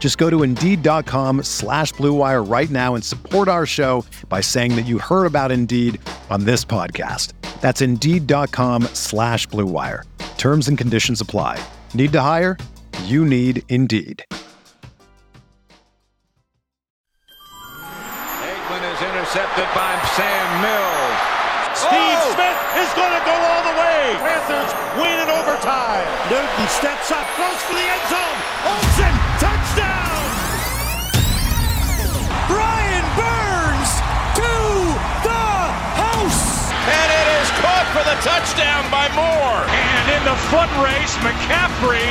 Just go to Indeed.com slash BlueWire right now and support our show by saying that you heard about Indeed on this podcast. That's Indeed.com slash BlueWire. Terms and conditions apply. Need to hire? You need Indeed. Aikman is intercepted by Sam Mills. Steve oh! Smith is going to go all the way. Panthers win in overtime. Newton steps up, close for the end zone. Olsen, touchdown by Moore. And in the foot race, McCaffrey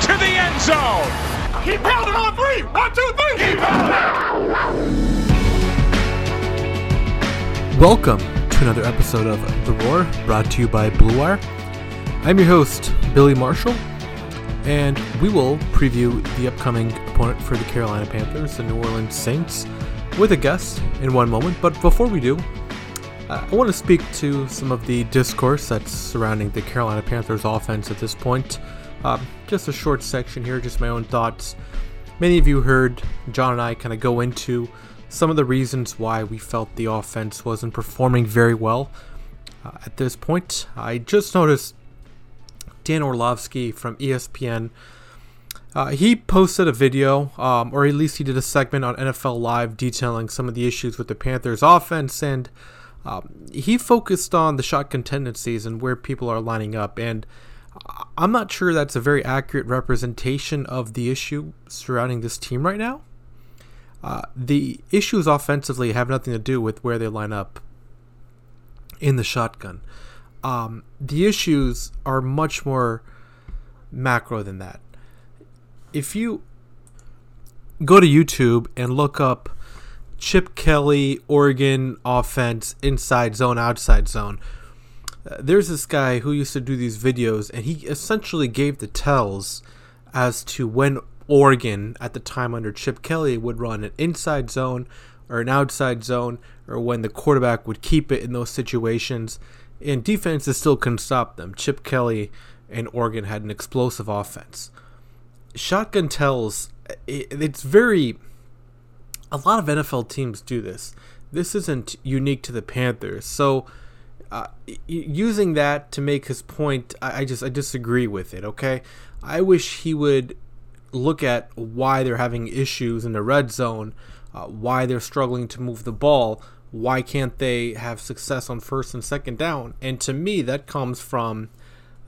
to the end zone. Keep pounding on three. One, two, three. Keep pounding. Welcome to another episode of The Roar, brought to you by Blue Wire. I'm your host, Billy Marshall, and we will preview the upcoming opponent for the Carolina Panthers, the New Orleans Saints, with a guest in one moment. But before we do, I want to speak to some of the discourse that's surrounding the Carolina Panthers offense at this point. Um, just a short section here, just my own thoughts. Many of you heard John and I kind of go into some of the reasons why we felt the offense wasn't performing very well uh, at this point. I just noticed Dan Orlovsky from ESPN. Uh, he posted a video, um, or at least he did a segment on NFL Live detailing some of the issues with the Panthers' offense, and um, he focused on the shotgun tendencies and where people are lining up. And I'm not sure that's a very accurate representation of the issue surrounding this team right now. Uh, the issues offensively have nothing to do with where they line up in the shotgun. Um, the issues are much more macro than that. If you go to YouTube and look up Chip Kelly, Oregon offense, inside zone, outside zone, uh, there's this guy who used to do these videos, and he essentially gave the tells as to when Oregon at the time under Chip Kelly would run an inside zone or an outside zone, or when the quarterback would keep it in those situations. And defenses still couldn't stop them. Chip Kelly and Oregon had an explosive offense. Shotgun tells, it, it's very. A lot of NFL teams do this. This isn't unique to the Panthers. So, uh, using that to make his point, I, I just I disagree with it. Okay, I wish he would look at why they're having issues in the red zone, uh, why they're struggling to move the ball, why can't they have success on first and second down? And to me, that comes from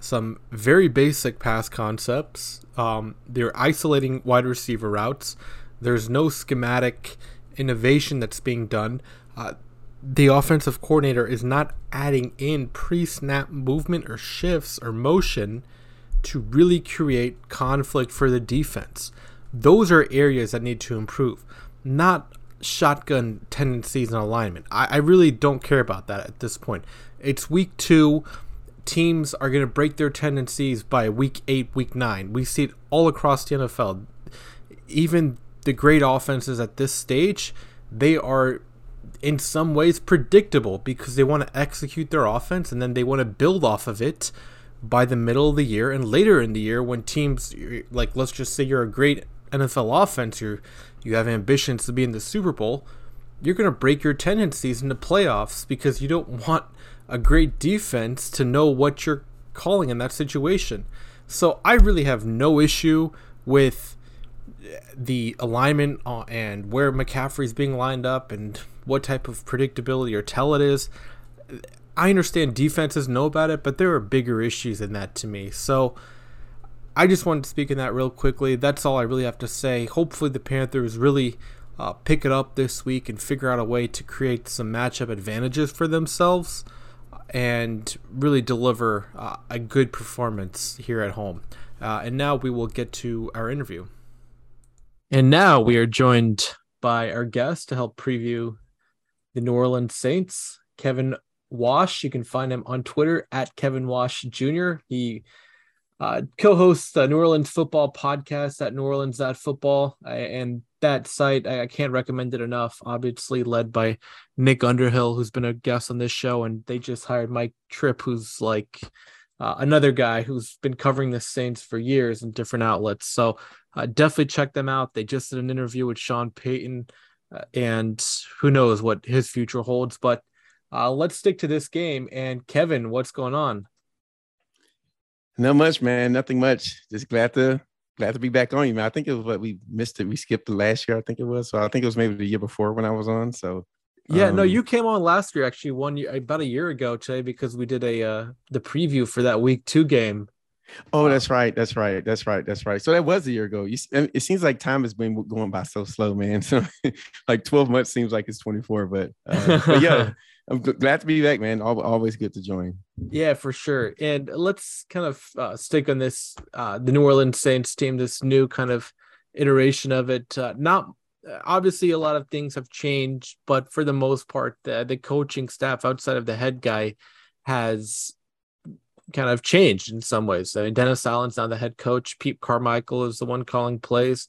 some very basic pass concepts. Um, they're isolating wide receiver routes. There's no schematic innovation that's being done. Uh, the offensive coordinator is not adding in pre snap movement or shifts or motion to really create conflict for the defense. Those are areas that need to improve, not shotgun tendencies and alignment. I, I really don't care about that at this point. It's week two. Teams are going to break their tendencies by week eight, week nine. We see it all across the NFL. Even the great offenses at this stage, they are in some ways predictable because they want to execute their offense and then they want to build off of it by the middle of the year and later in the year when teams like let's just say you're a great NFL offense, you you have ambitions to be in the Super Bowl, you're going to break your tendencies in the playoffs because you don't want a great defense to know what you're calling in that situation. So I really have no issue with the alignment and where McCaffrey's being lined up and what type of predictability or tell it is. I understand defenses know about it, but there are bigger issues than that to me. So I just wanted to speak in that real quickly. That's all I really have to say. Hopefully, the Panthers really uh, pick it up this week and figure out a way to create some matchup advantages for themselves and really deliver uh, a good performance here at home. Uh, and now we will get to our interview. And now we are joined by our guest to help preview the New Orleans Saints, Kevin Wash. You can find him on Twitter at Kevin Wash Jr. He uh, co-hosts the New Orleans football podcast at New Orleans Football, and that site I, can't recommend it enough. Obviously, led by Nick Underhill, who's been a guest on this show, and they just hired Mike Tripp, who's like uh, another guy who's been covering the Saints for years in different outlets. So uh, definitely check them out. They just did an interview with Sean Payton, uh, and who knows what his future holds. But uh, let's stick to this game. And Kevin, what's going on? Not much, man. Nothing much. Just glad to glad to be back on you, man. I think it was what we missed it. We skipped the last year, I think it was. So I think it was maybe the year before when I was on. So yeah, um, no, you came on last year, actually, one year about a year ago today, because we did a uh the preview for that week two game. Oh, that's right. That's right. That's right. That's right. So that was a year ago. You, it seems like time has been going by so slow, man. So like 12 months seems like it's 24, but, uh, but yeah, I'm glad to be back, man. Always good to join. Yeah, for sure. And let's kind of uh, stick on this uh, the New Orleans Saints team, this new kind of iteration of it. Uh, not obviously a lot of things have changed, but for the most part, the, the coaching staff outside of the head guy has kind of changed in some ways. I mean, Dennis Allen's now the head coach. Pete Carmichael is the one calling plays.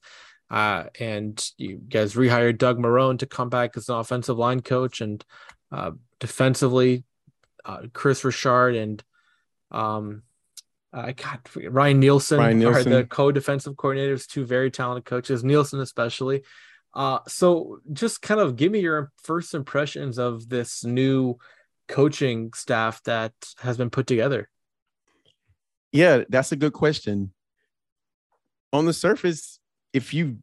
Uh, and you guys rehired Doug Marrone to come back as an offensive line coach. And uh, defensively, uh, Kris Richard and um, I got Ryan Nielsen, Ryan Nielsen are the co-defensive coordinators, two very talented coaches, Nielsen especially. Uh, so just kind of give me your first impressions of this new coaching staff that has been put together. Yeah, that's a good question. On the surface, if you,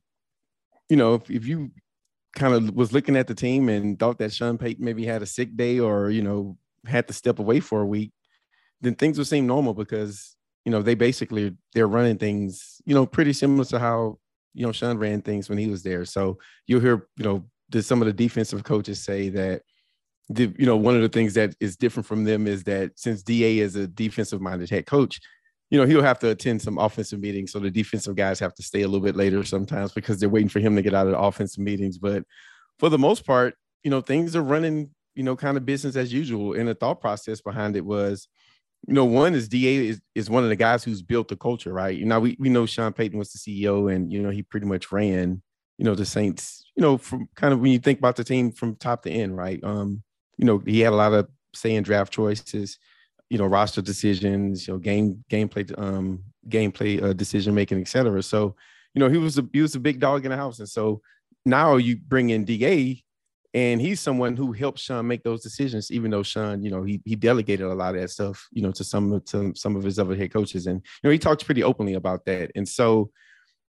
you know, if, if you kind of was looking at the team and thought that Sean Payton maybe had a sick day or, you know, had to step away for a week, then things would seem normal because, you know, they basically they're running things, you know, pretty similar to how, you know, Sean ran things when he was there. So you'll hear, you know, the, some of the defensive coaches say that the, you know, one of the things that is different from them is that since DA is a defensive minded head coach, you know, he'll have to attend some offensive meetings. So the defensive guys have to stay a little bit later sometimes because they're waiting for him to get out of the offensive meetings. But for the most part, you know, things are running, you know, kind of business as usual. And the thought process behind it was, you know, one is DA is, is one of the guys who's built the culture, right? You know, we, we know Sean Payton was the CEO and, you know, he pretty much ran, you know, the Saints, you know, from kind of when you think about the team from top to end, right? Um, you know, he had a lot of say in draft choices you know roster decisions, you know game gameplay um gameplay uh, decision making, etc. So you know he was a he was a big dog in the house, and so now you bring in Da, and he's someone who helped Sean make those decisions, even though Sean, you know, he he delegated a lot of that stuff, you know, to some to some of his other head coaches, and you know he talks pretty openly about that, and so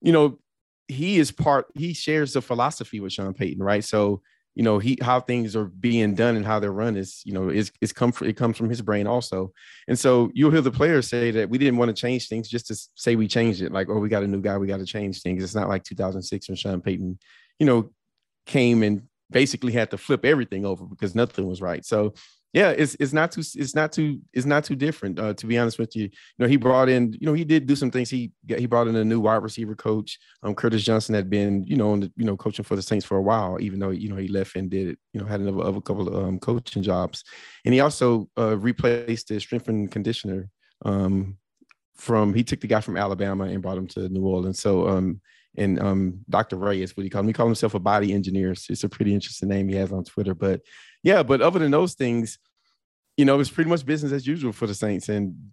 you know he is part he shares the philosophy with Sean Payton, right? So you know he how things are being done and how they're run is you know is is come from, it comes from his brain also. And so you'll hear the players say that we didn't want to change things just to say we changed it like oh we got a new guy we got to change things. It's not like 2006 when Sean Payton you know came and basically had to flip everything over because nothing was right so yeah, it's it's not too it's not too it's not too different. Uh, to be honest with you, you know he brought in you know he did do some things. He he brought in a new wide receiver coach. Um, Curtis Johnson had been you know the, you know coaching for the Saints for a while, even though you know he left and did it. You know had another couple of um, coaching jobs, and he also uh, replaced the strength and conditioner. Um, from he took the guy from Alabama and brought him to New Orleans. So um and um Dr. Ray is what he called him. He called himself a body engineer. It's a pretty interesting name he has on Twitter, but yeah, but other than those things, you know, it's pretty much business as usual for the Saints, and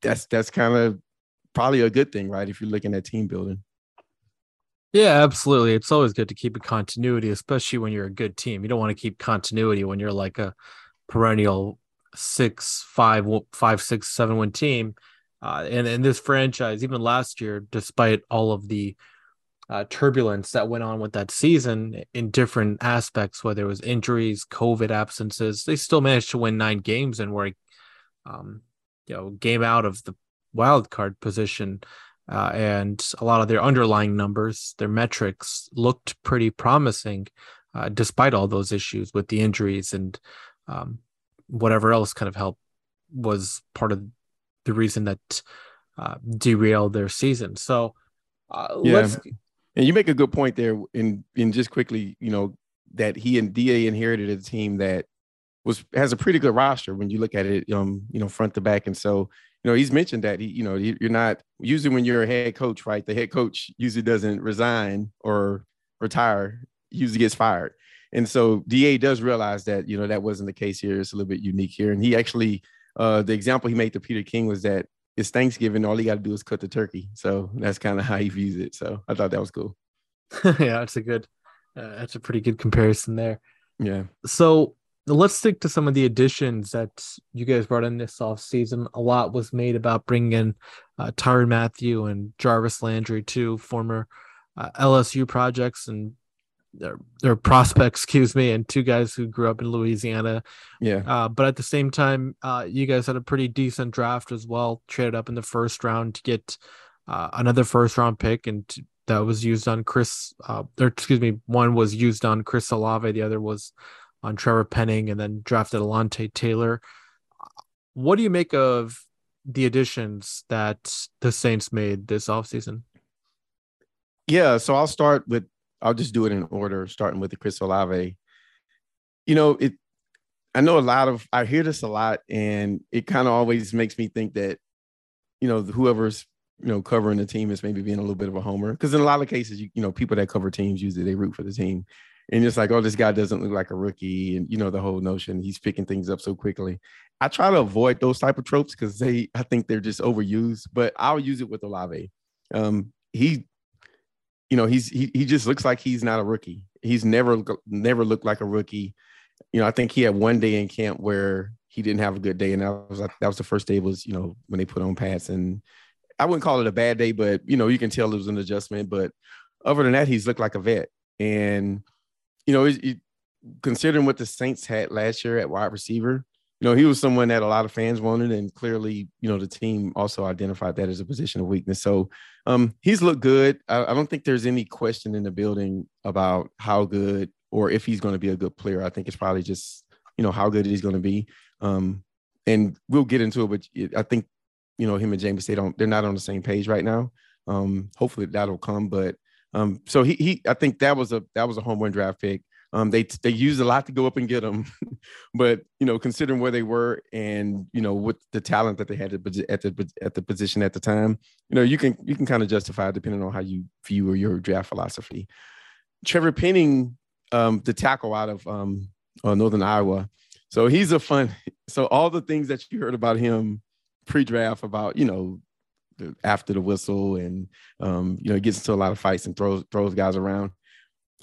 that's that's kind of probably a good thing, right? If you're looking at team building. Yeah, absolutely. It's always good to keep a continuity, especially when you're a good team. You don't want to keep continuity when you're like a perennial six, five, five, six, seven win team. Uh, and in this franchise, even last year, despite all of the uh, turbulence that went on with that season in different aspects, whether it was injuries, COVID absences, they still managed to win nine games and were, um, you know, game out of the wild card position. Uh, and a lot of their underlying numbers, their metrics looked pretty promising, uh, despite all those issues with the injuries and um, whatever else kind of helped was part of the reason that uh, derailed their season. So, uh, yeah. And you make a good point there. In in just quickly, you know, that he and Da inherited a team that was has a pretty good roster when you look at it, um, you know, front to back. And so, you know, he's mentioned that he, you know, you're not usually when you're a head coach, right? The head coach usually doesn't resign or retire, usually gets fired. And so Da does realize that, you know, that wasn't the case here. It's a little bit unique here. And he actually, uh, the example he made to Peter King was that it's Thanksgiving. All you got to do is cut the turkey. So that's kind of how he views it. So I thought that was cool. yeah, that's a good, uh, that's a pretty good comparison there. Yeah. So let's stick to some of the additions that you guys brought in this off season. A lot was made about bringing in uh, Tyrann Mathieu and Jarvis Landry, two former uh, LSU projects, and their, their prospects, excuse me, and two guys who grew up in Louisiana. Yeah. Uh, but at the same time, uh, you guys had a pretty decent draft as well. Traded up in the first round to get uh, another first round pick, and that was used on Chris. Uh, or excuse me, one was used on Chris Olave, the other was on Trevor Penning, and then drafted Alontae Taylor. What do you make of the additions that the Saints made this offseason? Yeah, so I'll start with I'll just do it in order, starting with the Chris Olave. You know, it. I know a lot of I hear this a lot, and it kind of always makes me think that, you know, whoever's you know covering the team is maybe being a little bit of a homer because in a lot of cases, you, you know, people that cover teams usually they root for the team, and it's like, oh, this guy doesn't look like a rookie, and you know the whole notion he's picking things up so quickly. I try to avoid those type of tropes because they I think they're just overused, but I'll use it with Olave. Um, he you know, he's he he just looks like he's not a rookie. He's never never looked like a rookie. You know, I think he had one day in camp where he didn't have a good day, and that was that was the first day was you know when they put on pads, and I wouldn't call it a bad day, but you know you can tell it was an adjustment. But other than that, he's looked like a vet, and you know, considering what the Saints had last year at wide receiver, you know, he was someone that a lot of fans wanted, and clearly, you know, the team also identified that as a position of weakness. So um, he's looked good. I, I, don't think there's any question in the building about how good or if he's going to be a good player. I think it's probably just, you know, how good he's going to be. Um, and we'll get into it, but I think, you know, him and James, they don't, they're not on the same page right now. Um, hopefully that'll come, but um, so he, he, I think that was a, that was a home run draft pick. Um, they they used a lot to go up and get them, but you know, considering where they were and you know with the talent that they had at the at the position at the time, you know, you can you can kind of justify depending on how you view your draft philosophy. Trevor Penning, um, the tackle out of um, uh, Northern Iowa, so he's a fun. So all the things that you heard about him pre-draft about you know after the whistle and um, you know he gets into a lot of fights and throws throws guys around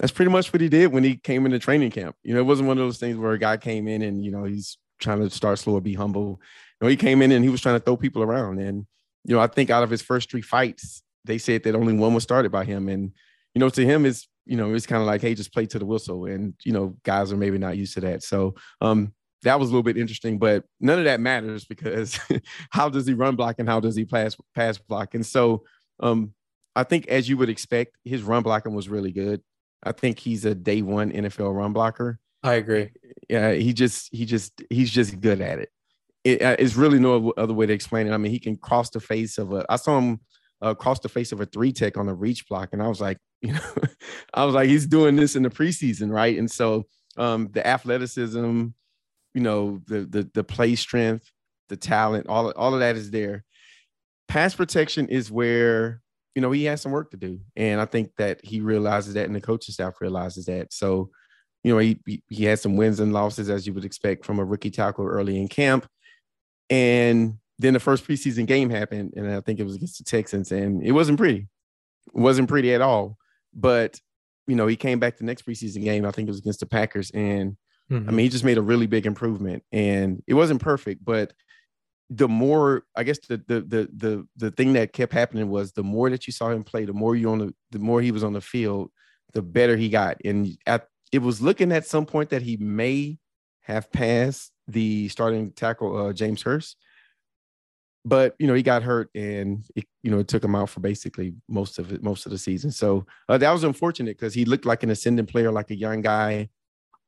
that's pretty much what he did when he came into training camp. You know, it wasn't one of those things where a guy came in and, you know, he's trying to start slow or be humble. You know, he came in and he was trying to throw people around. And, you know, I think out of his first three fights, they said that only one was started by him. And, you know, to him is, you know, it's kind of like, hey, just play to the whistle. And, you know, guys are maybe not used to that. So um that was a little bit interesting, but none of that matters because how does he run block and how does he pass pass block? And so um I think as you would expect, his run blocking was really good. I think he's a day one NFL run blocker. I agree. Yeah, he just he just he's just good at it. it. Uh, it's really no other way to explain it. I mean, he can cross the face of a. I saw him uh, cross the face of a three tech on a reach block, and I was like, you know, I was like, he's doing this in the preseason, right? And so um, the athleticism, you know, the the the play strength, the talent, all all of that is there. Pass protection is where you know, he has some work to do. And I think that he realizes that and the coaching staff realizes that. So, you know, he he had some wins and losses as you would expect from a rookie tackle early in camp. And then the first preseason game happened, and I think it was against the Texans, and it wasn't pretty. It wasn't pretty at all. But you know, he came back the next preseason game. I think it was against the Packers, and mm-hmm. I mean, he just made a really big improvement. And it wasn't perfect, but the more I guess the the the the the thing that kept happening was the more that you saw him play, the more you on the the more he was on the field, the better he got. And at it was looking at some point that he may have passed the starting tackle uh, James Hurst, but you know he got hurt and it, you know it took him out for basically most of it most of the season. So uh, that was unfortunate because he looked like an ascending player, like a young guy.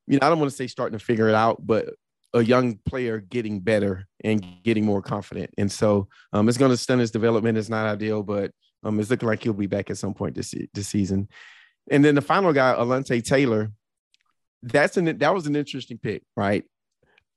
You know I don't want to say starting to figure it out, but a young player getting better and getting more confident. And so um, it's going to stun his development. It's not ideal, but um, it's looking like he'll be back at some point this this season. And then the final guy, Alontae Taylor, that's an that was an interesting pick, right?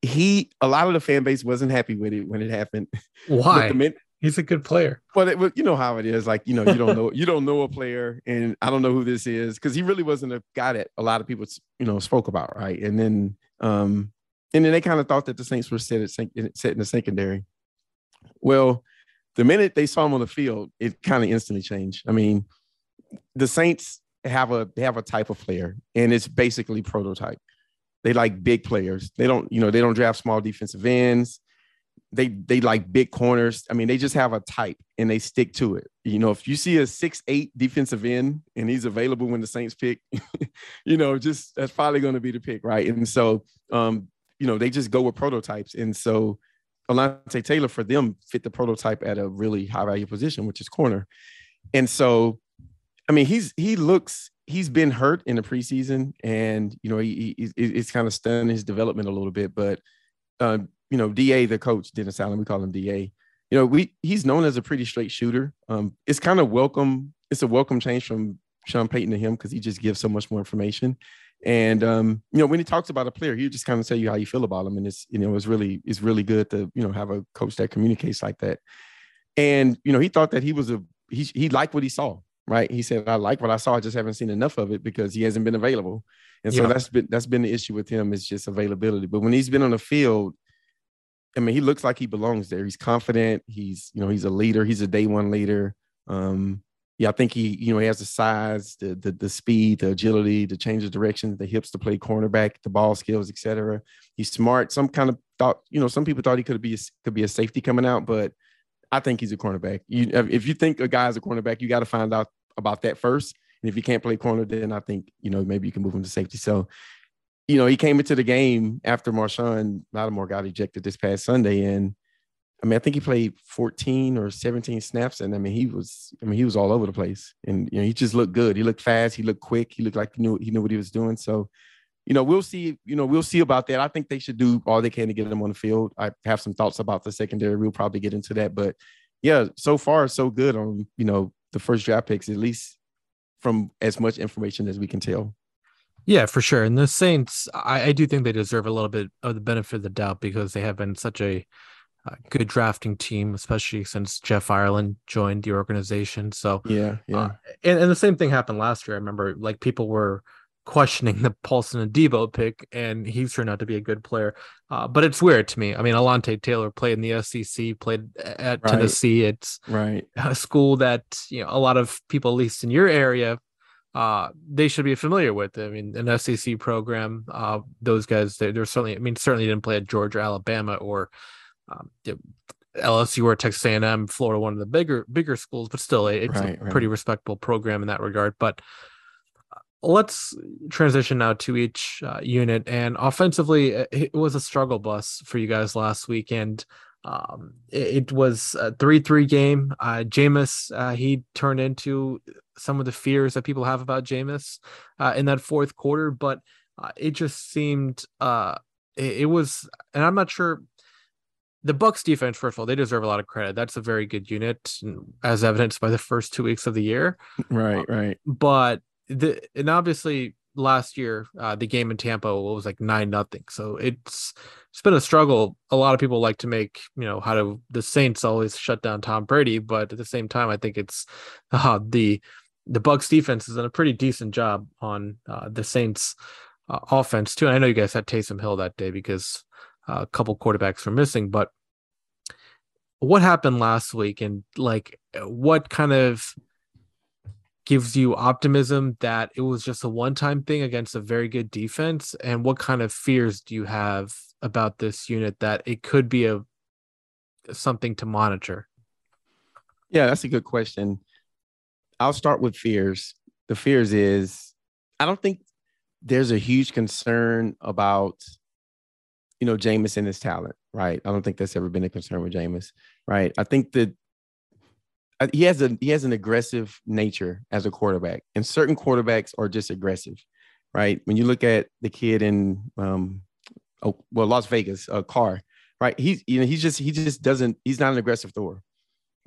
He a lot of the fan base wasn't happy with it when it happened. Why? Min- He's a good player. But it, you know how it is. Like you know, you don't know you don't know a player, and I don't know who this is because he really wasn't a guy that a lot of people you know spoke about, right? And then um, and then they kind of thought that the Saints were set, at, set in the secondary. Well, the minute they saw him on the field, it kind of instantly changed. I mean, the Saints have a have a type of player, and it's basically prototype. They like big players. They don't, you know, they don't draft small defensive ends. They they like big corners. I mean, they just have a type and they stick to it. You know, if you see a six eight defensive end and he's available when the Saints pick, you know, just that's probably going to be the pick, right? And so, um, you know, they just go with prototypes. And so Alontae Taylor for them fit the prototype at a really high value position, which is corner. And so, I mean, he's he looks he's been hurt in the preseason, and you know, he, he it's kind of stunned his development a little bit. But uh, you know, Da the coach, Dennis Allen, we call him Da. You know, we he's known as a pretty straight shooter. Um, it's kind of welcome. It's a welcome change from Sean Payton to him because he just gives so much more information. And um, you know, when he talks about a player, he just kind of tell you how you feel about him, and it's you know, it's really it's really good to you know have a coach that communicates like that. And you know, he thought that he was a he he liked what he saw, right? He said, "I like what I saw, I just haven't seen enough of it because he hasn't been available." And so yeah. that's been that's been the issue with him is just availability. But when he's been on the field, I mean, he looks like he belongs there. He's confident. He's you know he's a leader. He's a day one leader. Um, yeah, I think he, you know, he has the size, the the, the speed, the agility, the change of direction, the hips to play cornerback, the ball skills, etc. He's smart. Some kind of thought, you know, some people thought he could be a, could be a safety coming out, but I think he's a cornerback. You, if you think a guy's a cornerback, you got to find out about that first. And if you can't play corner, then I think you know maybe you can move him to safety. So, you know, he came into the game after Marshon Lattimore got ejected this past Sunday, and I mean, I think he played 14 or 17 snaps, and I mean, he was, I mean, he was all over the place, and you know, he just looked good. He looked fast. He looked quick. He looked like he knew he knew what he was doing. So, you know, we'll see. You know, we'll see about that. I think they should do all they can to get him on the field. I have some thoughts about the secondary. We'll probably get into that, but yeah, so far so good on you know the first draft picks, at least from as much information as we can tell. Yeah, for sure. And the Saints, I, I do think they deserve a little bit of the benefit of the doubt because they have been such a good drafting team, especially since Jeff Ireland joined the organization. So yeah, yeah. Uh, and, and the same thing happened last year. I remember like people were questioning the Paulson Adebo pick, and he's turned out to be a good player. Uh, but it's weird to me. I mean, Alontae Taylor played in the SEC, played at right. Tennessee. It's right a school that you know a lot of people, at least in your area, uh, they should be familiar with. I mean, an SEC program. Uh, those guys, they, are certainly. I mean, certainly didn't play at Georgia, Alabama, or um, LSU or Texas A&M, Florida, one of the bigger bigger schools, but still, it's right, a right. pretty respectable program in that regard. But uh, let's transition now to each uh, unit. And offensively, it was a struggle bus for you guys last weekend. Um, it, it, was a three-three game. Uh, Jameis, uh, he turned into some of the fears that people have about Jameis uh, in that fourth quarter, but uh, it just seemed uh, it, it was, and I'm not sure the Bucs defense, first of all, they deserve a lot of credit. That's a very good unit, as evidenced by the first two weeks of the year. Right, right. But the and obviously last year, uh, the game in Tampa was like nine nothing. So it's it's been a struggle. A lot of people like to make you know how to the Saints always shut down Tom Brady, but at the same time, I think it's uh, the the Bucs defense has done a pretty decent job on uh, the Saints uh, offense too. And I know you guys had Taysom Hill that day because a couple quarterbacks were missing, but what happened last week and like what kind of gives you optimism that it was just a one-time thing against a very good defense and what kind of fears do you have about this unit that it could be a something to monitor? Yeah, that's a good question. I'll start with fears. The fears is I don't think there's a huge concern about you know Jameis and his talent, right? I don't think that's ever been a concern with Jameis, right? I think that uh, he has a he has an aggressive nature as a quarterback, and certain quarterbacks are just aggressive, right? When you look at the kid in um, oh, well Las Vegas, uh, Carr, right? He's you know he's just he just doesn't he's not an aggressive thrower.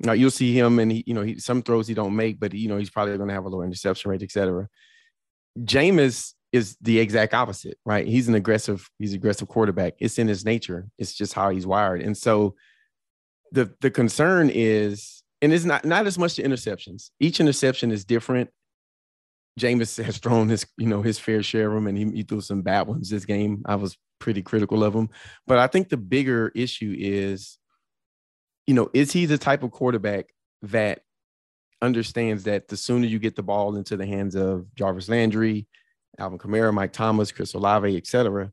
Now you'll see him, and he you know he some throws he don't make, but you know he's probably going to have a lower interception rate, etc. Jameis is the exact opposite, right? He's an aggressive, he's aggressive quarterback. It's in his nature. It's just how he's wired. And so the the concern is, and it's not not as much the interceptions. Each interception is different. Jameis has thrown his, you know, his fair share of them, and he, he threw some bad ones this game. I was pretty critical of him. But I think the bigger issue is, you know, is he the type of quarterback that understands that the sooner you get the ball into the hands of Jarvis Landry, Alvin Kamara, Mike Thomas, Chris Olave, etc.,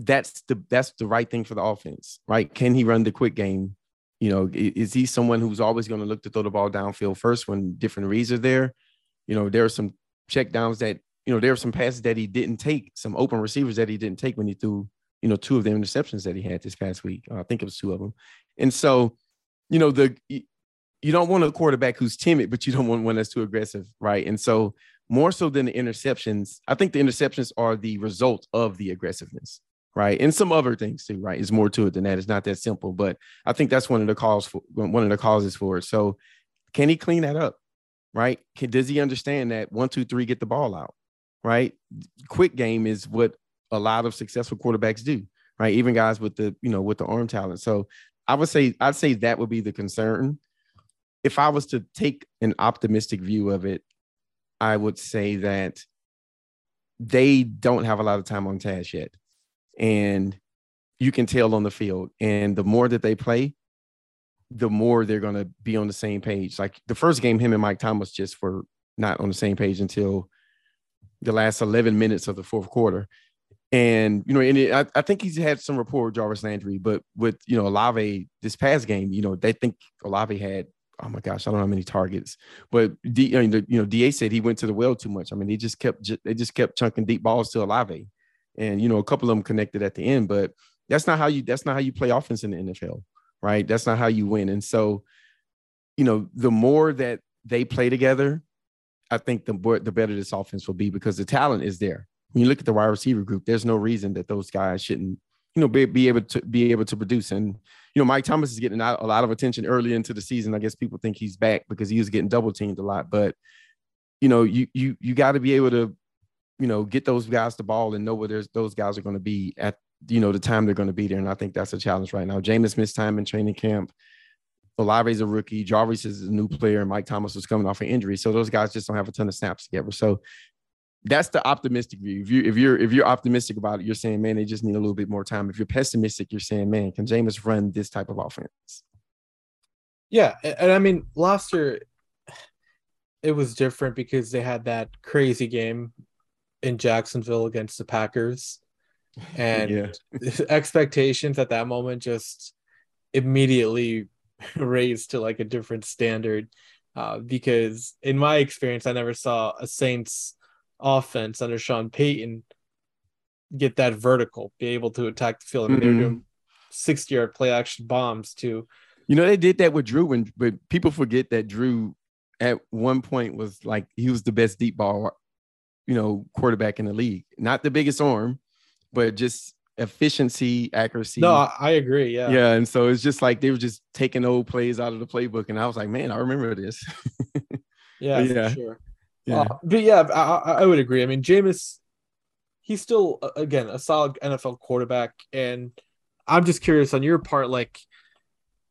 that's the that's the right thing for the offense, right? Can he run the quick game? You know, is he someone who's always going to look to throw the ball downfield first when different reads are there? You know, there are some check downs that you know there are some passes that he didn't take, some open receivers that he didn't take when he threw you know two of the interceptions that he had this past week. Uh, I think it was two of them, and so you know the you don't want a quarterback who's timid, but you don't want one that's too aggressive, right? And so more so than the interceptions, I think the interceptions are the result of the aggressiveness, right? And some other things too, right? It's more to it than that. It's not that simple, but I think that's one of the cause for one of the causes for it. So can he clean that up? Right? Can, does he understand that one, two, three, get the ball out? Right? Quick game is what a lot of successful quarterbacks do, right? Even guys with the, you know, with the arm talent. So I would say I'd say that would be the concern if I was to take an optimistic view of it, I would say that they don't have a lot of time on task yet. And you can tell on the field. And the more that they play, the more they're going to be on the same page. Like the first game, him and Mike Thomas just were not on the same page until the last 11 minutes of the fourth quarter. And, you know, and it, I, I, think he's had some rapport with Jarvis Landry, but with, you know, Olave this past game, you know, they think Olave had oh my gosh, I don't know how many targets, but D, I mean, you know, Da said he went to the well too much. I mean, they just kept they just kept chunking deep balls to Olave, and you know, a couple of them connected at the end. But that's not how you that's not how you play offense in the NFL, right? That's not how you win. And so, you know, the more that they play together, I think the more, the better this offense will be because the talent is there. When you look at the wide receiver group, there's no reason that those guys shouldn't, you know, be, be able to be able to produce. And you know, Mike Thomas is getting a lot of attention early into the season. I guess people think he's back because he was getting double teamed a lot. But you know, you you you got to be able to, you know, get those guys the ball and know where those guys are going to be at you know the time they're going to be there. And I think that's a challenge right now. Jameis missed time in training camp. Olave's a rookie. Jarvis is a new player. And Mike Thomas was coming off an injury, so those guys just don't have a ton of snaps together. So that's the optimistic view. If you if you're if you're optimistic about it, you're saying, man, they just need a little bit more time. If you're pessimistic, you're saying, man, can Jameis run this type of offense? Yeah, and I mean, last year it was different because they had that crazy game in Jacksonville against the Packers, and expectations at that moment just immediately raised to like a different standard. Uh, because in my experience, I never saw a Saints offense under Sean Payton get that vertical, be able to attack the field. I mean, mm-hmm. they're doing 60 yard play action bombs too. You know, they did that with Drew, when, but people forget that Drew at one point was like he was the best deep ball, you know, quarterback in the league. Not the biggest arm, but just efficiency, accuracy. No, I agree. Yeah. Yeah. And so it's just like they were just taking old plays out of the playbook. And I was like, man, I remember this. yeah, yeah. sure. Yeah. Uh, but yeah, I, I would agree. I mean, Jameis, he's still again a solid NFL quarterback, and I'm just curious on your part, like,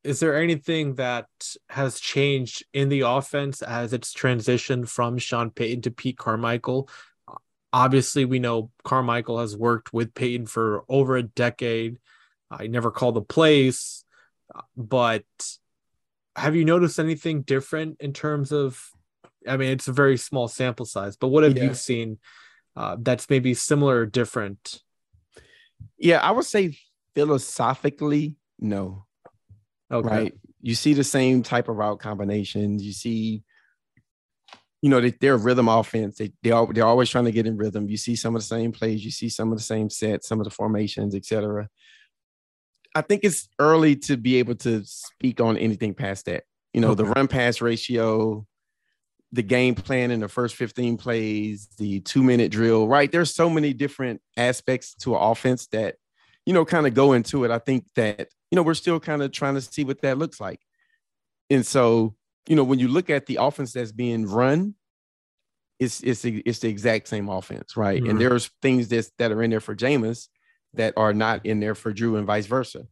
is there anything that has changed in the offense as it's transitioned from Sean Payton to Pete Carmichael? Obviously, we know Carmichael has worked with Payton for over a decade. I never called the plays, but have you noticed anything different in terms of I mean, it's a very small sample size, but what have yeah. you seen uh, that's maybe similar or different? Yeah, I would say philosophically, no. Okay. Right. You see the same type of route combinations. You see, you know, they, they're a rhythm offense. They they are they're always trying to get in rhythm. You see some of the same plays. You see some of the same sets, some of the formations, etc. I think it's early to be able to speak on anything past that. You know, okay. the run pass ratio, the game plan in the first 15 plays, the two minute drill, right? There's so many different aspects to an offense that, you know, kind of go into it. I think that, you know, we're still kind of trying to see what that looks like. And so, you know, when you look at the offense that's being run, it's it's it's the exact same offense, right? Mm-hmm. And there's things that that are in there for Jameis that are not in there for Drew and vice versa.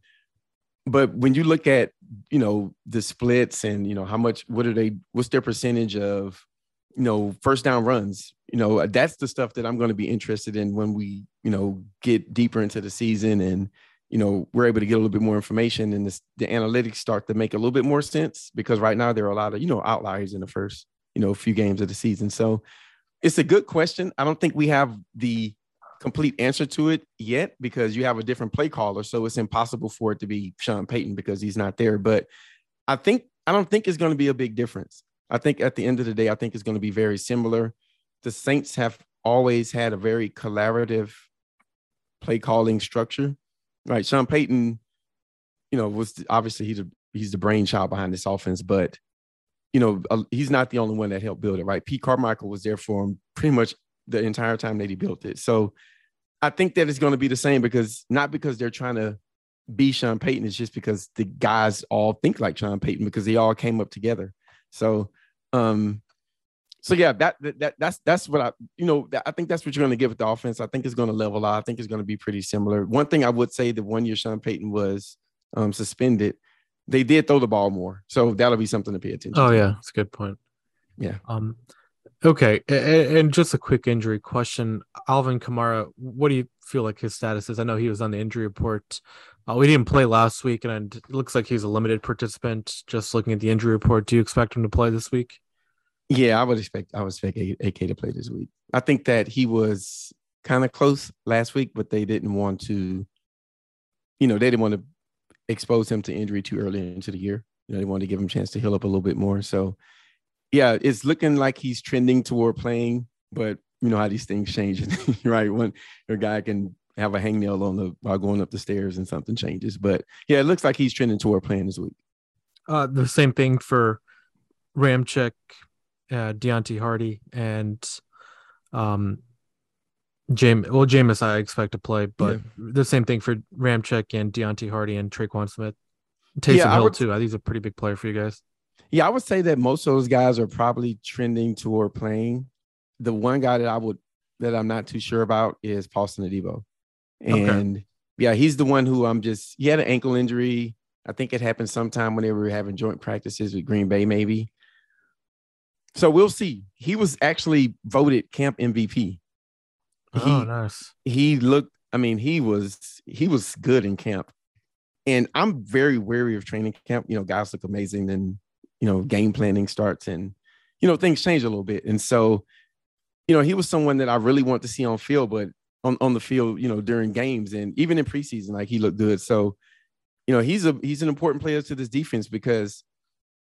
But when you look at, you know, the splits and, you know, how much, what are they, what's their percentage of, you know, first down runs, you know, that's the stuff that I'm going to be interested in when we, you know, get deeper into the season and, you know, we're able to get a little bit more information and this, the analytics start to make a little bit more sense because right now there are a lot of, you know, outliers in the first, you know, few games of the season. So it's a good question. I don't think we have the complete answer to it yet because you have a different play caller. So it's impossible for it to be Sean Payton because he's not there. But I think I don't think it's going to be a big difference. I think at the end of the day, I think it's going to be very similar. The Saints have always had a very collaborative play calling structure. Right. Sean Payton, you know, was obviously he's a he's the brainchild behind this offense, but you know, he's not the only one that helped build it, right? Pete Carmichael was there for him pretty much the entire time that he built it. So I think that it's going to be the same because not because they're trying to be Sean Payton, it's just because the guys all think like Sean Payton because they all came up together. So, um, so yeah, that, that that's that's what I you know I think that's what you're going to get with the offense. I think it's going to level out. I think it's going to be pretty similar. One thing I would say that one year Sean Payton was um, suspended, they did throw the ball more, so that'll be something to pay attention. Oh to. yeah, that's a good point. Yeah. Um, Okay, and just a quick injury question: Alvin Kamara, what do you feel like his status is? I know he was on the injury report. Uh, we didn't play last week, and it looks like he's a limited participant. Just looking at the injury report, do you expect him to play this week? Yeah, I would expect. I would expect AK to play this week. I think that he was kind of close last week, but they didn't want to. You know, they didn't want to expose him to injury too early into the year. You know, they wanted to give him a chance to heal up a little bit more. So yeah, it's looking like he's trending toward playing, but you know how these things change, right? When a guy can have a hangnail on the while going up the stairs and something changes. But yeah, it looks like he's trending toward playing this week. Uh, the same thing for Ramczyk, uh, Deonte Harty, and um, James. Well, Jameis, I expect to play, but yeah. the same thing for Ramczyk and Deonte Harty and Tre'Quan Smith. Taysom yeah, Hill would, too. I think he's a pretty big player for you guys. Yeah, I would say that most of those guys are probably trending toward playing. The one guy that I would that I'm not too sure about is Paulson Adebo. And okay. yeah, he's the one who I'm just he had an ankle injury. I think it happened sometime when they were having joint practices with Green Bay, maybe. So we'll see. He was actually voted camp MVP. Oh, he, nice. He looked, I mean, he was he was good in camp. And I'm very wary of training camp. You know, guys look amazing and you know, game planning starts and, you know, things change a little bit. And so, you know, he was someone that I really want to see on field, but on, on the field, you know, during games and even in preseason, like he looked good. So, you know, he's a he's an important player to this defense because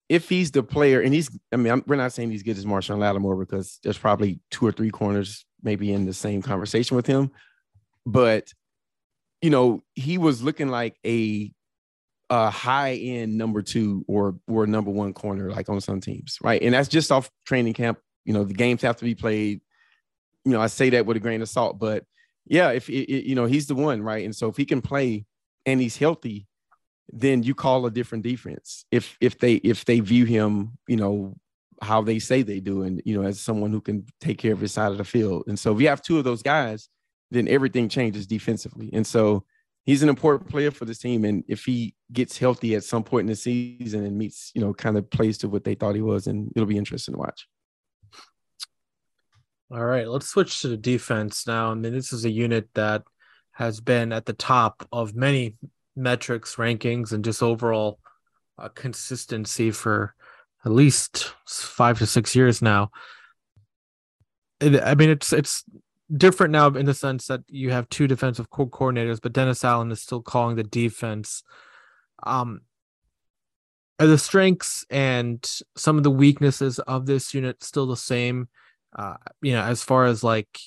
if he's the player, and he's, I mean, I'm, we're not saying he's good as Marshon Lattimore because there's probably two or three corners maybe in the same conversation with him, but you know, he was looking like a a high end number two or or number one corner like on some teams, right? And that's just off training camp. You know, the games have to be played. You know, I say that with a grain of salt, but yeah, if it, it, you know he's the one, right? And so if he can play and he's healthy, then you call a different defense. If if they if they view him, you know, how they say they do, and you know, as someone who can take care of his side of the field. And so if you have two of those guys, then everything changes defensively. And so he's an important player for this team. And if he gets healthy at some point in the season and meets, you know, kind of plays to what they thought he was, and it'll be interesting to watch. All right, let's switch to the defense now. I mean, this is a unit that has been at the top of many metrics, rankings, and just overall uh, consistency for at least five to six years now. I mean, it's it's different now in the sense that you have two defensive co- coordinators, but Dennis Allen is still calling the defense. Um, are the strengths and some of the weaknesses of this unit still the same? Uh, you know, as far as like,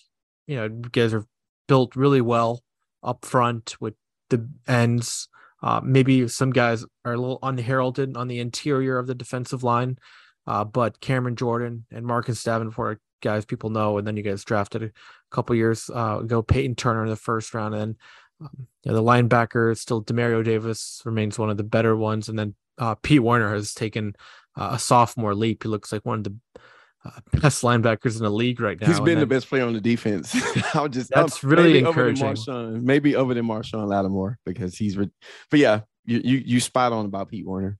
you know, you guys are built really well up front with the ends. Uh, maybe some guys are a little unheralded on the interior of the defensive line, uh, but Cameron Jordan and Marcus Davenport guys people know. And then you guys drafted a couple years uh, ago Peyton Turner in the first round, and um, yeah, the linebacker still Demario Davis remains one of the better ones, and then uh, Pete Werner has taken uh, a sophomore leap. He looks like one of the uh, best linebackers in the league right now. He's been the best player on the defense. I'll just that's um, really encouraging. Other Marshon, maybe other than Marshon Lattimore because he's. Re- but yeah, you, you you spot on about Pete Werner.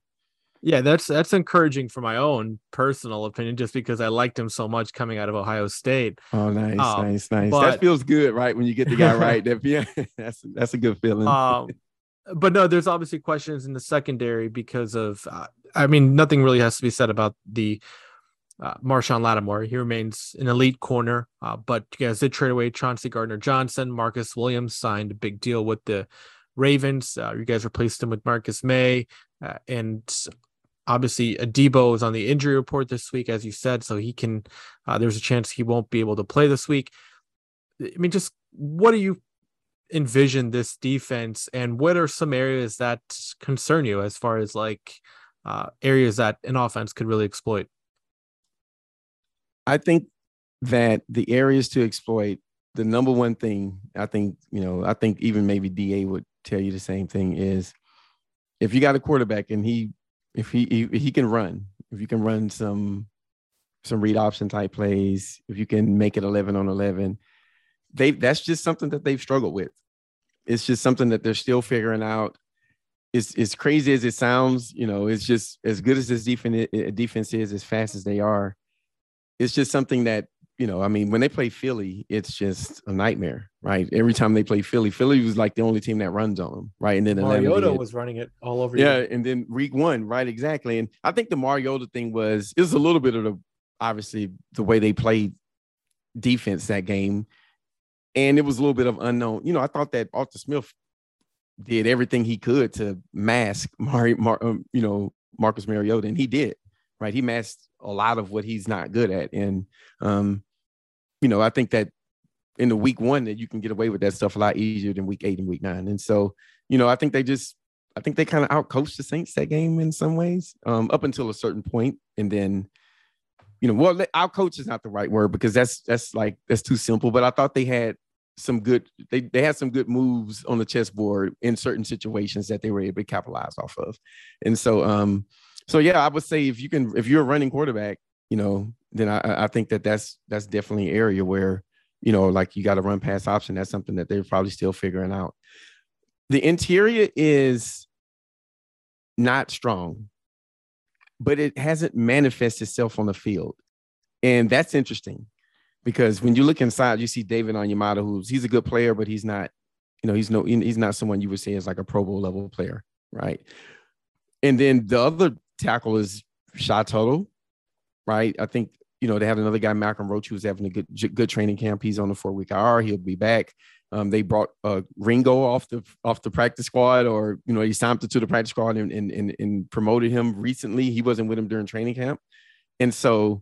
Yeah, that's that's encouraging for my own personal opinion, just because I liked him so much coming out of Ohio State. Oh, nice, um, nice, nice. But, that feels good, right? When you get the guy right, that yeah, that's that's a good feeling. Um, but no, there's obviously questions in the secondary because of. Uh, I mean, nothing really has to be said about the uh, Marshon Lattimore. He remains an elite corner, uh, but you guys did trade away Chauncey Gardner Johnson. Marcus Williams signed a big deal with the Ravens. Uh, you guys replaced him with Marcus Maye. uh, and obviously Adebo is on the injury report this week, as you said, so he can. Uh, there's a chance he won't be able to play this week. I mean, just what do you envision this defense, and what are some areas that concern you as far as like uh, areas that an offense could really exploit? I think that the areas to exploit, the number one thing, I think, you know, I think even maybe DA would tell you the same thing is if you got a quarterback and he if he if he can run, if you can run some some read option type plays, if you can make it 11 on 11, they that's just something that they've struggled with. It's just something that they're still figuring out. It's as crazy as it sounds, you know, it's just as good as this defense uh, defense is, as fast as they are. It's just something that you know, I mean, when they play Philly, it's just a nightmare, right? Every time they play Philly, Philly was like the only team that runs on them, right? And then Mariota was running it all over. Yeah, you. and then week one, right? Exactly. And I think the Mariota thing was it was a little bit of the obviously the way they played defense that game, and it was a little bit of unknown. You know, I thought that Arthur Smith did everything he could to mask Mari, Mar, um, you know, Marcus Mariota, and he did, right? He masked a lot of what he's not good at, and um, you know, I think that in the week one that you can get away with that stuff a lot easier than week eight and week nine. And so, you know, I think they just, I think they kind of outcoached the Saints that game in some ways, um, up until a certain point, and then, you know, well, outcoach is not the right word because that's that's like that's too simple. But I thought they had some good, they they had some good moves on the chessboard in certain situations that they were able to capitalize off of, and so, um, so yeah, I would say if you can, if you're a running quarterback, you know, then I, I think that that's that's definitely an area where you know, like you got to run pass option. That's something that they're probably still figuring out. The interior is not strong, but it hasn't manifested itself on the field, and that's interesting because when you look inside, you see David Onyemata, who's he's a good player, but he's not, you know, he's no he's not someone you would say is like a Pro Bowl level player, right? And then the other tackle is Shy Tuttle, right? I think you know they have another guy, Malcolm Roach, who's having a good good training camp. He's on the four week IR. He'll be back. Um, they brought uh, Ringo off the off the practice squad, or you know, he signed to the practice squad and, and, and, and promoted him recently. He wasn't with him during training camp, and so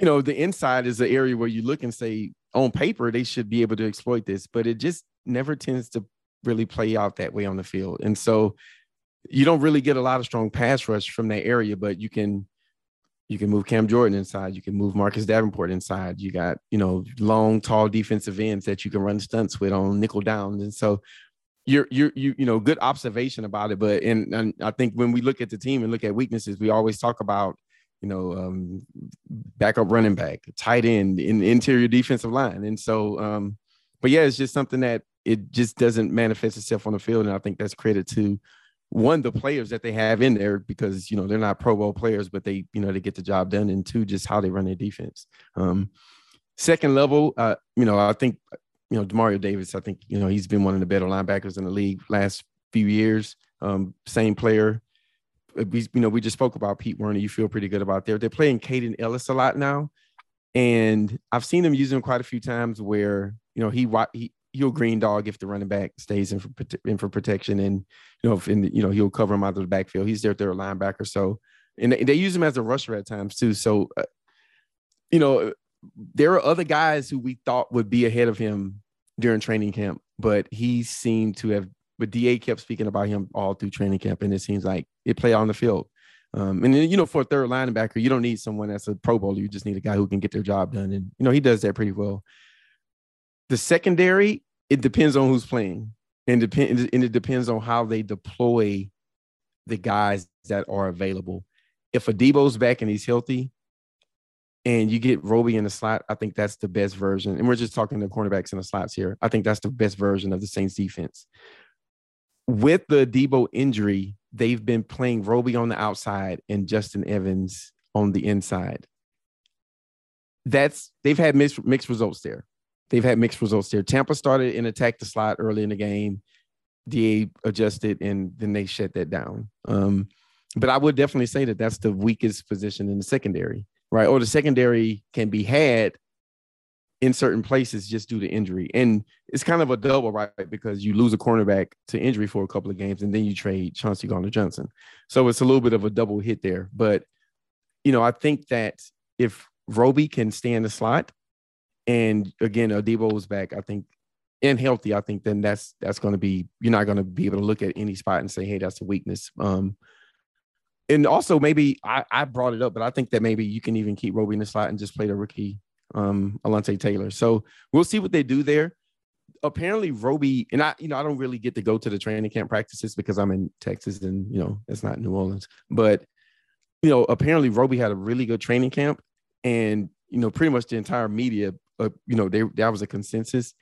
you know, the inside is the area where you look and say, on paper, they should be able to exploit this, but it just never tends to really play out that way on the field. And so you don't really get a lot of strong pass rush from that area, but you can you can move Cam Jordan inside. You can move Marcus Davenport inside. You got, you know, long, tall defensive ends that you can run stunts with on nickel downs. And so you're, you're, you, you know, good observation about it. But, and, and I think when we look at the team and look at weaknesses, we always talk about, you know, um, backup running back, tight end, in interior defensive line. And so, um, but yeah, it's just something that it just doesn't manifest itself on the field. And I think that's credit to one the players that they have in there because you know they're not Pro Bowl players, but they you know they get the job done, and two just how they run their defense. Um, second level, uh, you know I think you know Demario Davis. I think you know he's been one of the better linebackers in the league last few years. Um, same player. Uh, we, you know, we just spoke about Pete Werner. You feel pretty good about there. They're playing Kaden Elliss a lot now, and I've seen them using him quite a few times where you know he he he'll green dog if the running back stays in for in for protection, and you know, if in the, you know he'll cover him out of the backfield. He's their third linebacker, so and they, they use him as a rusher at times too. So, uh, you know, there are other guys who we thought would be ahead of him during training camp, but he seemed to have. But Da kept speaking about him all through training camp, and it seems like it played on the field. Um, and then, you know, for a third linebacker, you don't need someone that's a Pro Bowler. You just need a guy who can get their job done, and you know he does that pretty well. The secondary, it depends on who's playing, and depend and it depends on how they deploy the guys that are available. If Adebo's back and he's healthy, and you get Roby in the slot, I think that's the best version. And we're just talking the cornerbacks in the slots here. I think that's the best version of the Saints defense. With the Debo injury, they've been playing Roby on the outside and Justin Evans on the inside. That's they've had mixed, mixed results there they've had mixed results there. Tampa started and attacked the slot early in the game. Da adjusted and then they shut that down. Um, but I would definitely say that that's the weakest position in the secondary, right? Or the secondary can be had in certain places just due to injury. And it's kind of a double, right? Because you lose a cornerback to injury for a couple of games and then you trade Chauncey Gardner Johnson. So it's a little bit of a double hit there. But, you know, I think that if Roby can stay in the slot and again, Adebo was back, I think, and healthy, I think then that's that's going to be you're not going to be able to look at any spot and say, hey, that's a weakness. Um, and also maybe I, I brought it up, but I think that maybe you can even keep Roby in the slot and just play the rookie um Alontae Taylor. So we'll see what they do there. Apparently, Roby and I, you know, I don't really get to go to the training camp practices because I'm in Texas and you know it's not New Orleans. But you know, apparently Roby had a really good training camp, and you know, pretty much the entire media uh, you know, they, that was a consensus.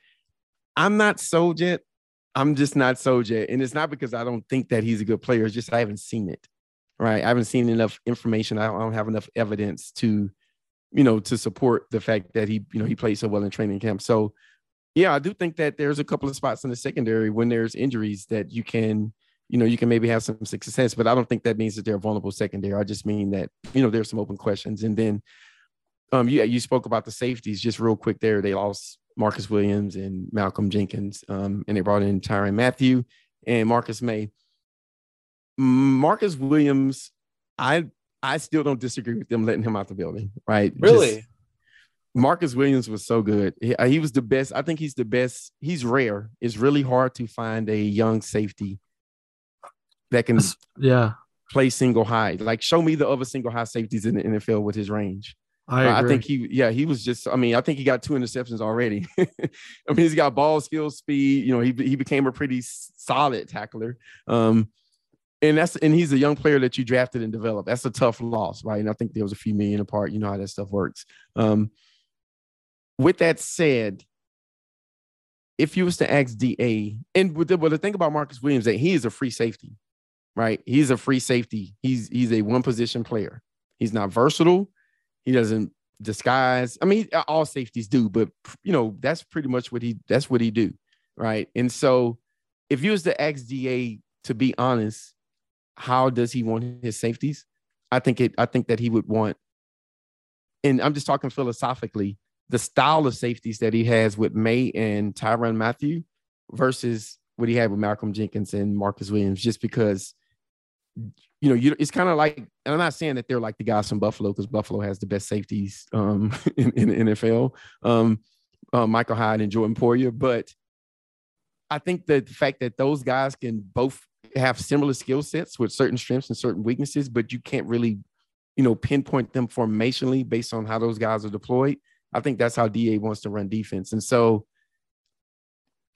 I'm not sold yet. I'm just not sold yet. And it's not because I don't think that he's a good player. It's just I haven't seen it. Right. I haven't seen enough information. I don't have enough evidence to, you know, to support the fact that he, you know, he played so well in training camp. So yeah, I do think that there's a couple of spots in the secondary when there's injuries that you can, you know, you can maybe have some success, but I don't think that means that they're vulnerable secondary. I just mean that, you know, there's some open questions. And then um, yeah, you spoke about the safeties just real quick there. They lost Marcus Williams and Malcolm Jenkins, um, and they brought in Tyrann Mathieu and Marcus Maye. Marcus Williams, I I still don't disagree with them letting him out the building. Right? Really? Just, Marcus Williams was so good. He, uh, he was the best. I think he's the best. He's rare. It's really hard to find a young safety that can yeah play single high. Like show me the other single high safeties in the NFL with his range. I, I, think he, yeah, he was just. I mean, I think he got two interceptions already. I mean, he's got ball skill, speed. You know, he he became a pretty solid tackler. Um, and that's and he's a young player that you drafted and developed. That's a tough loss, right? And I think there was a few million apart. You know how that stuff works. Um, with that said, if you was to ask Da, and with the, well, the thing about Marcus Williams that he is a free safety, right? He's a free safety. He's he's a one position player. He's not versatile. He doesn't disguise. I mean, all safeties do, but you know, that's pretty much what he that's what he do, right? And so if you was the ask Da to be honest, how does he want his safeties? I think it I think that he would want, and I'm just talking philosophically, the style of safeties that he has with Maye and Tyrann Mathieu versus what he had with Malcolm Jenkins and Marcus Williams, just because you know, you it's kind of like, and I'm not saying that they're like the guys from Buffalo because Buffalo has the best safeties um, in, in the NFL, um, uh, Micah Hyde and Jordan Poyer. But I think that the fact that those guys can both have similar skill sets with certain strengths and certain weaknesses, but you can't really, you know, pinpoint them formationally based on how those guys are deployed. I think that's how Da wants to run defense, and so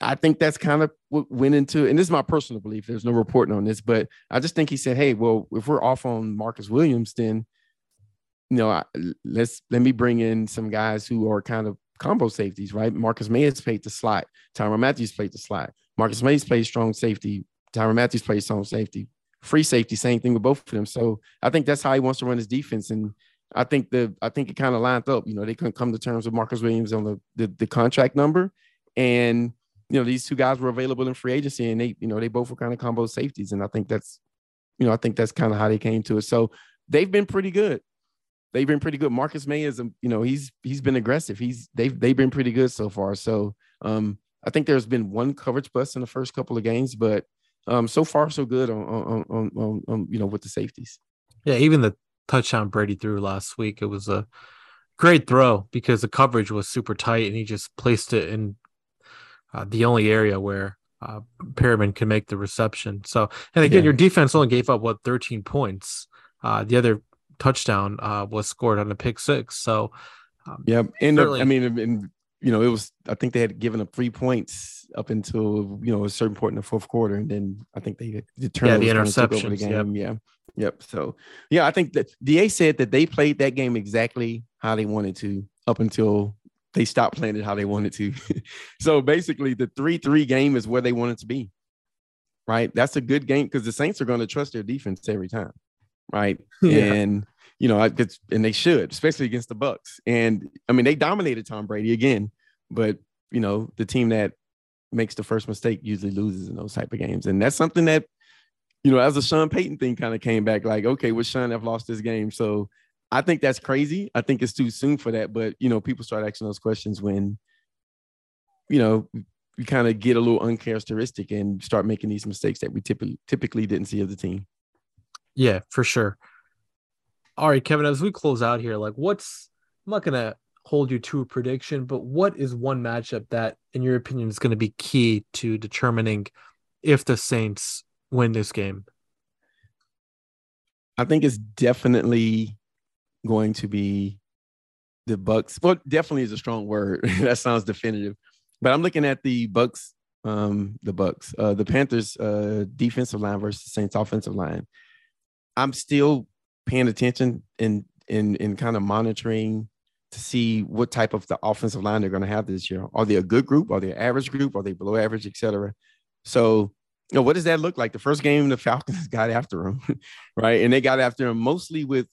I think that's kind of what went into, and this is my personal belief. There's no reporting on this, but I just think he said, "Hey, well, if we're off on Marcus Williams, then you know, I, let's let me bring in some guys who are kind of combo safeties, right? Marcus Maye has played the slot. Tyrann Mathieu's played the slot. Marcus Maye's played strong safety. Tyrann Mathieu's played strong safety. Free safety, same thing with both of them. So I think that's how he wants to run his defense, and I think the I think it kind of lined up. You know, they couldn't come to terms with Marcus Williams on the the, the contract number, and you know, these two guys were available in free agency and they, you know, they both were kind of combo safeties. And I think that's, you know, I think that's kind of how they came to it. So they've been pretty good. They've been pretty good. Marcus Maye is, a, you know, he's he's been aggressive. He's they've they've been pretty good so far. So um, I think there's been one coverage bust in the first couple of games, but um, so far so good on on, on on on you know with the safeties. Yeah, even the touchdown Brady threw last week, it was a great throw because the coverage was super tight and he just placed it in uh, the only area where uh, Perriman can make the reception. So, and again, yeah. your defense only gave up what 13 points. Uh, the other touchdown uh, was scored on a pick six. So, um, yeah, and uh, I mean, and, you know, it was. I think they had given up three points up until you know a certain point in the fourth quarter, and then I think they determined yeah, the interception the game. Yep. Yeah, yep. So yeah, I think that Da said that they played that game exactly how they wanted to up until they stopped playing it how they wanted to. so basically, the three-three game is where they want it to be. Right, that's a good game because the Saints are going to trust their defense every time. Right, yeah. and you know, and they should, especially against the Bucs. And I mean, they dominated Tom Brady again, but you know, the team that makes the first mistake usually loses in those type of games, and that's something that you know, as a Sean Payton thing kind of came back, like, okay, would Sean have lost this game? So I think that's crazy. I think it's too soon for that. But you know, people start asking those questions when, you know, we kind of get a little uncharacteristic and start making these mistakes that we typically typically didn't see of the team. Yeah, for sure. All right, Kevin, as we close out here, like what's I'm not gonna hold you to a prediction, but what is one matchup that, in your opinion, is going to be key to determining if the Saints win this game? I think it's definitely going to be the Bucs. Well, definitely is a strong word. that sounds definitive. But I'm looking at the Bucs, um, the Bucs, uh, the Panthers uh, defensive line versus the Saints offensive line. I'm still paying attention and and and kind of monitoring to see what type of the offensive line they're going to have this year. Are they a good group? Are they an average group? Are they below average, etc. So, you know, what does that look like? The first game, the Falcons got after them, right? And they got after them mostly with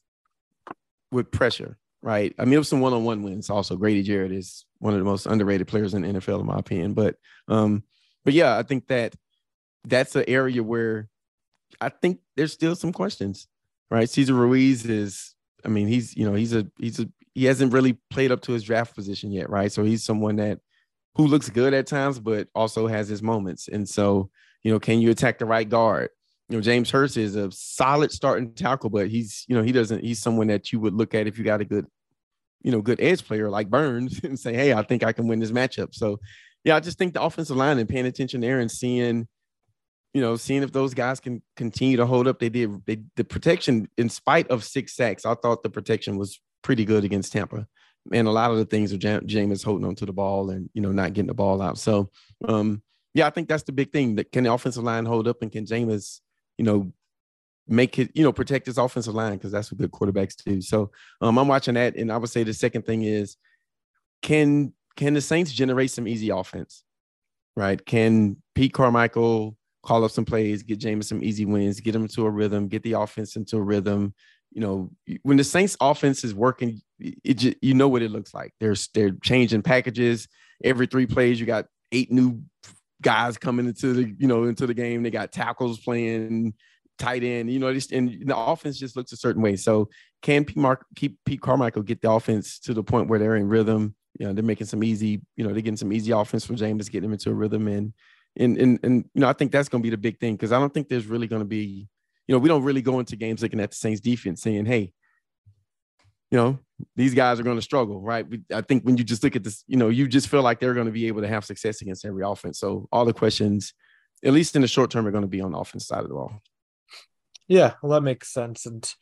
with pressure, right? I mean, it was some one-on-one wins. Also, Grady Jarrett is one of the most underrated players in the NFL, in my opinion. But, um, but yeah, I think that that's an area where I think there's still some questions, right? Cesar Ruiz is, I mean, he's you know he's a he's a he hasn't really played up to his draft position yet, right? So he's someone that who looks good at times, but also has his moments. And so, you know, can you attack the right guard? You know, James Hurst is a solid starting tackle, but he's, you know, he doesn't, he's someone that you would look at if you got a good, you know, good edge player like Burns and say, hey, I think I can win this matchup. So, yeah, I just think the offensive line and paying attention there and seeing, you know, seeing if those guys can continue to hold up. They did, they, the protection, in spite of six sacks, I thought the protection was pretty good against Tampa. And a lot of the things are Jameis holding on to the ball and, you know, not getting the ball out. So, um, yeah, I think that's the big thing. That can the offensive line hold up and can Jameis you know, make it, you know, protect his offensive line because that's what good quarterbacks do. So um, I'm watching that, and I would say the second thing is, can can the Saints generate some easy offense? Right? Can Pete Carmichael call up some plays, get Jameis some easy wins, get him to a rhythm, get the offense into a rhythm? You know, when the Saints offense is working, it just, you know what it looks like. They're they're changing packages every three plays. You got eight new guys coming into the you know into the game. They got tackles playing tight end. You know, just and the offense just looks a certain way. So can Pete, Mark, keep Pete Carmichael get the offense to the point where they're in rhythm? You know, they're making some easy. You know, they're getting some easy offense from Jameis, getting them into a rhythm, and and and and you know, I think that's going to be the big thing because I don't think there's really going to be. You know, we don't really go into games looking at the Saints defense saying, "Hey, you know, these guys are going to struggle, right? I think when you just look at this, you know, you just feel like they're going to be able to have success against every offense. So all the questions, at least in the short term, are going to be on the offense side of the ball. Yeah, well, that makes sense, and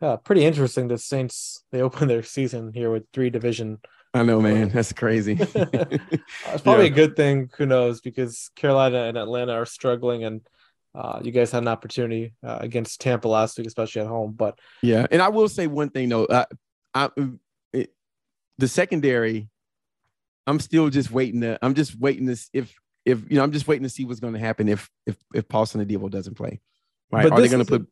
uh, pretty interesting. The Saints they open their season here with three division. I know, man. That's crazy. it's probably yeah. a good thing. Who knows? Because Carolina and Atlanta are struggling, and uh, you guys had an opportunity uh, against Tampa last week, especially at home. But yeah, and I will say one thing though. Uh, I, it, the secondary, I'm still just waiting to. I'm just waiting to if if you know I'm just waiting to see what's going to happen if if if Paulson Adebo doesn't play. Right? But Are they going to put?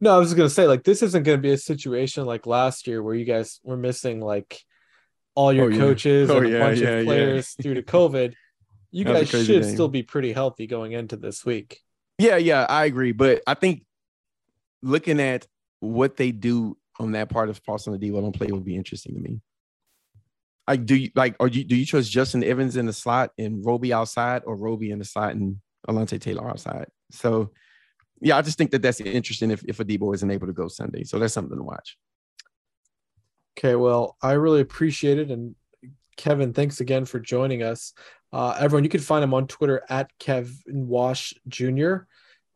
No, I was just going to say like this isn't going to be a situation like last year where you guys were missing like all your oh, yeah. coaches oh, and a bunch yeah, of players due to COVID. You guys should thing. still be pretty healthy going into this week. Yeah, yeah, I agree. But I think looking at what they do on that part of Paulson Adebo don't play would be interesting to me. like do you like or you, do you trust Justin Evans in the slot and Roby outside or Roby in the slot and Alontae Taylor outside? So yeah, I just think that that's interesting if if Adebo isn't able to go Sunday. So that's something to watch. Okay, well, I really appreciate it. And Kevin, thanks again for joining us. Uh, everyone, you can find him on Twitter at Kevin Wash Jr.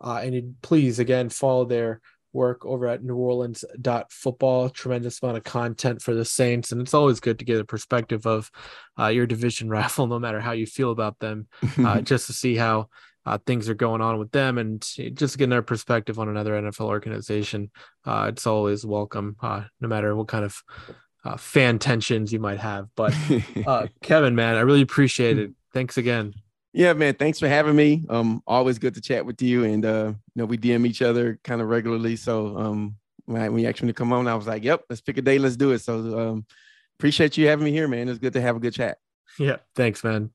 Uh, and please, again, follow their work over at New Orleans football. Tremendous amount of content for the Saints, and it's always good to get a perspective of uh, your division rival, no matter how you feel about them, uh, just to see how uh, things are going on with them, and just getting their perspective on another NFL organization. Uh, it's always welcome, uh, no matter what kind of uh, fan tensions you might have. But Kevin, man, I really appreciate it. Thanks again. Yeah, man. Thanks for having me. Um, always good to chat with you. And uh, you know, we DM each other kind of regularly. So um when, I, when you asked me to come on, I was like, Yep, let's pick a day, let's do it. So um appreciate you having me here, man. It's good to have a good chat. Yeah, thanks, man.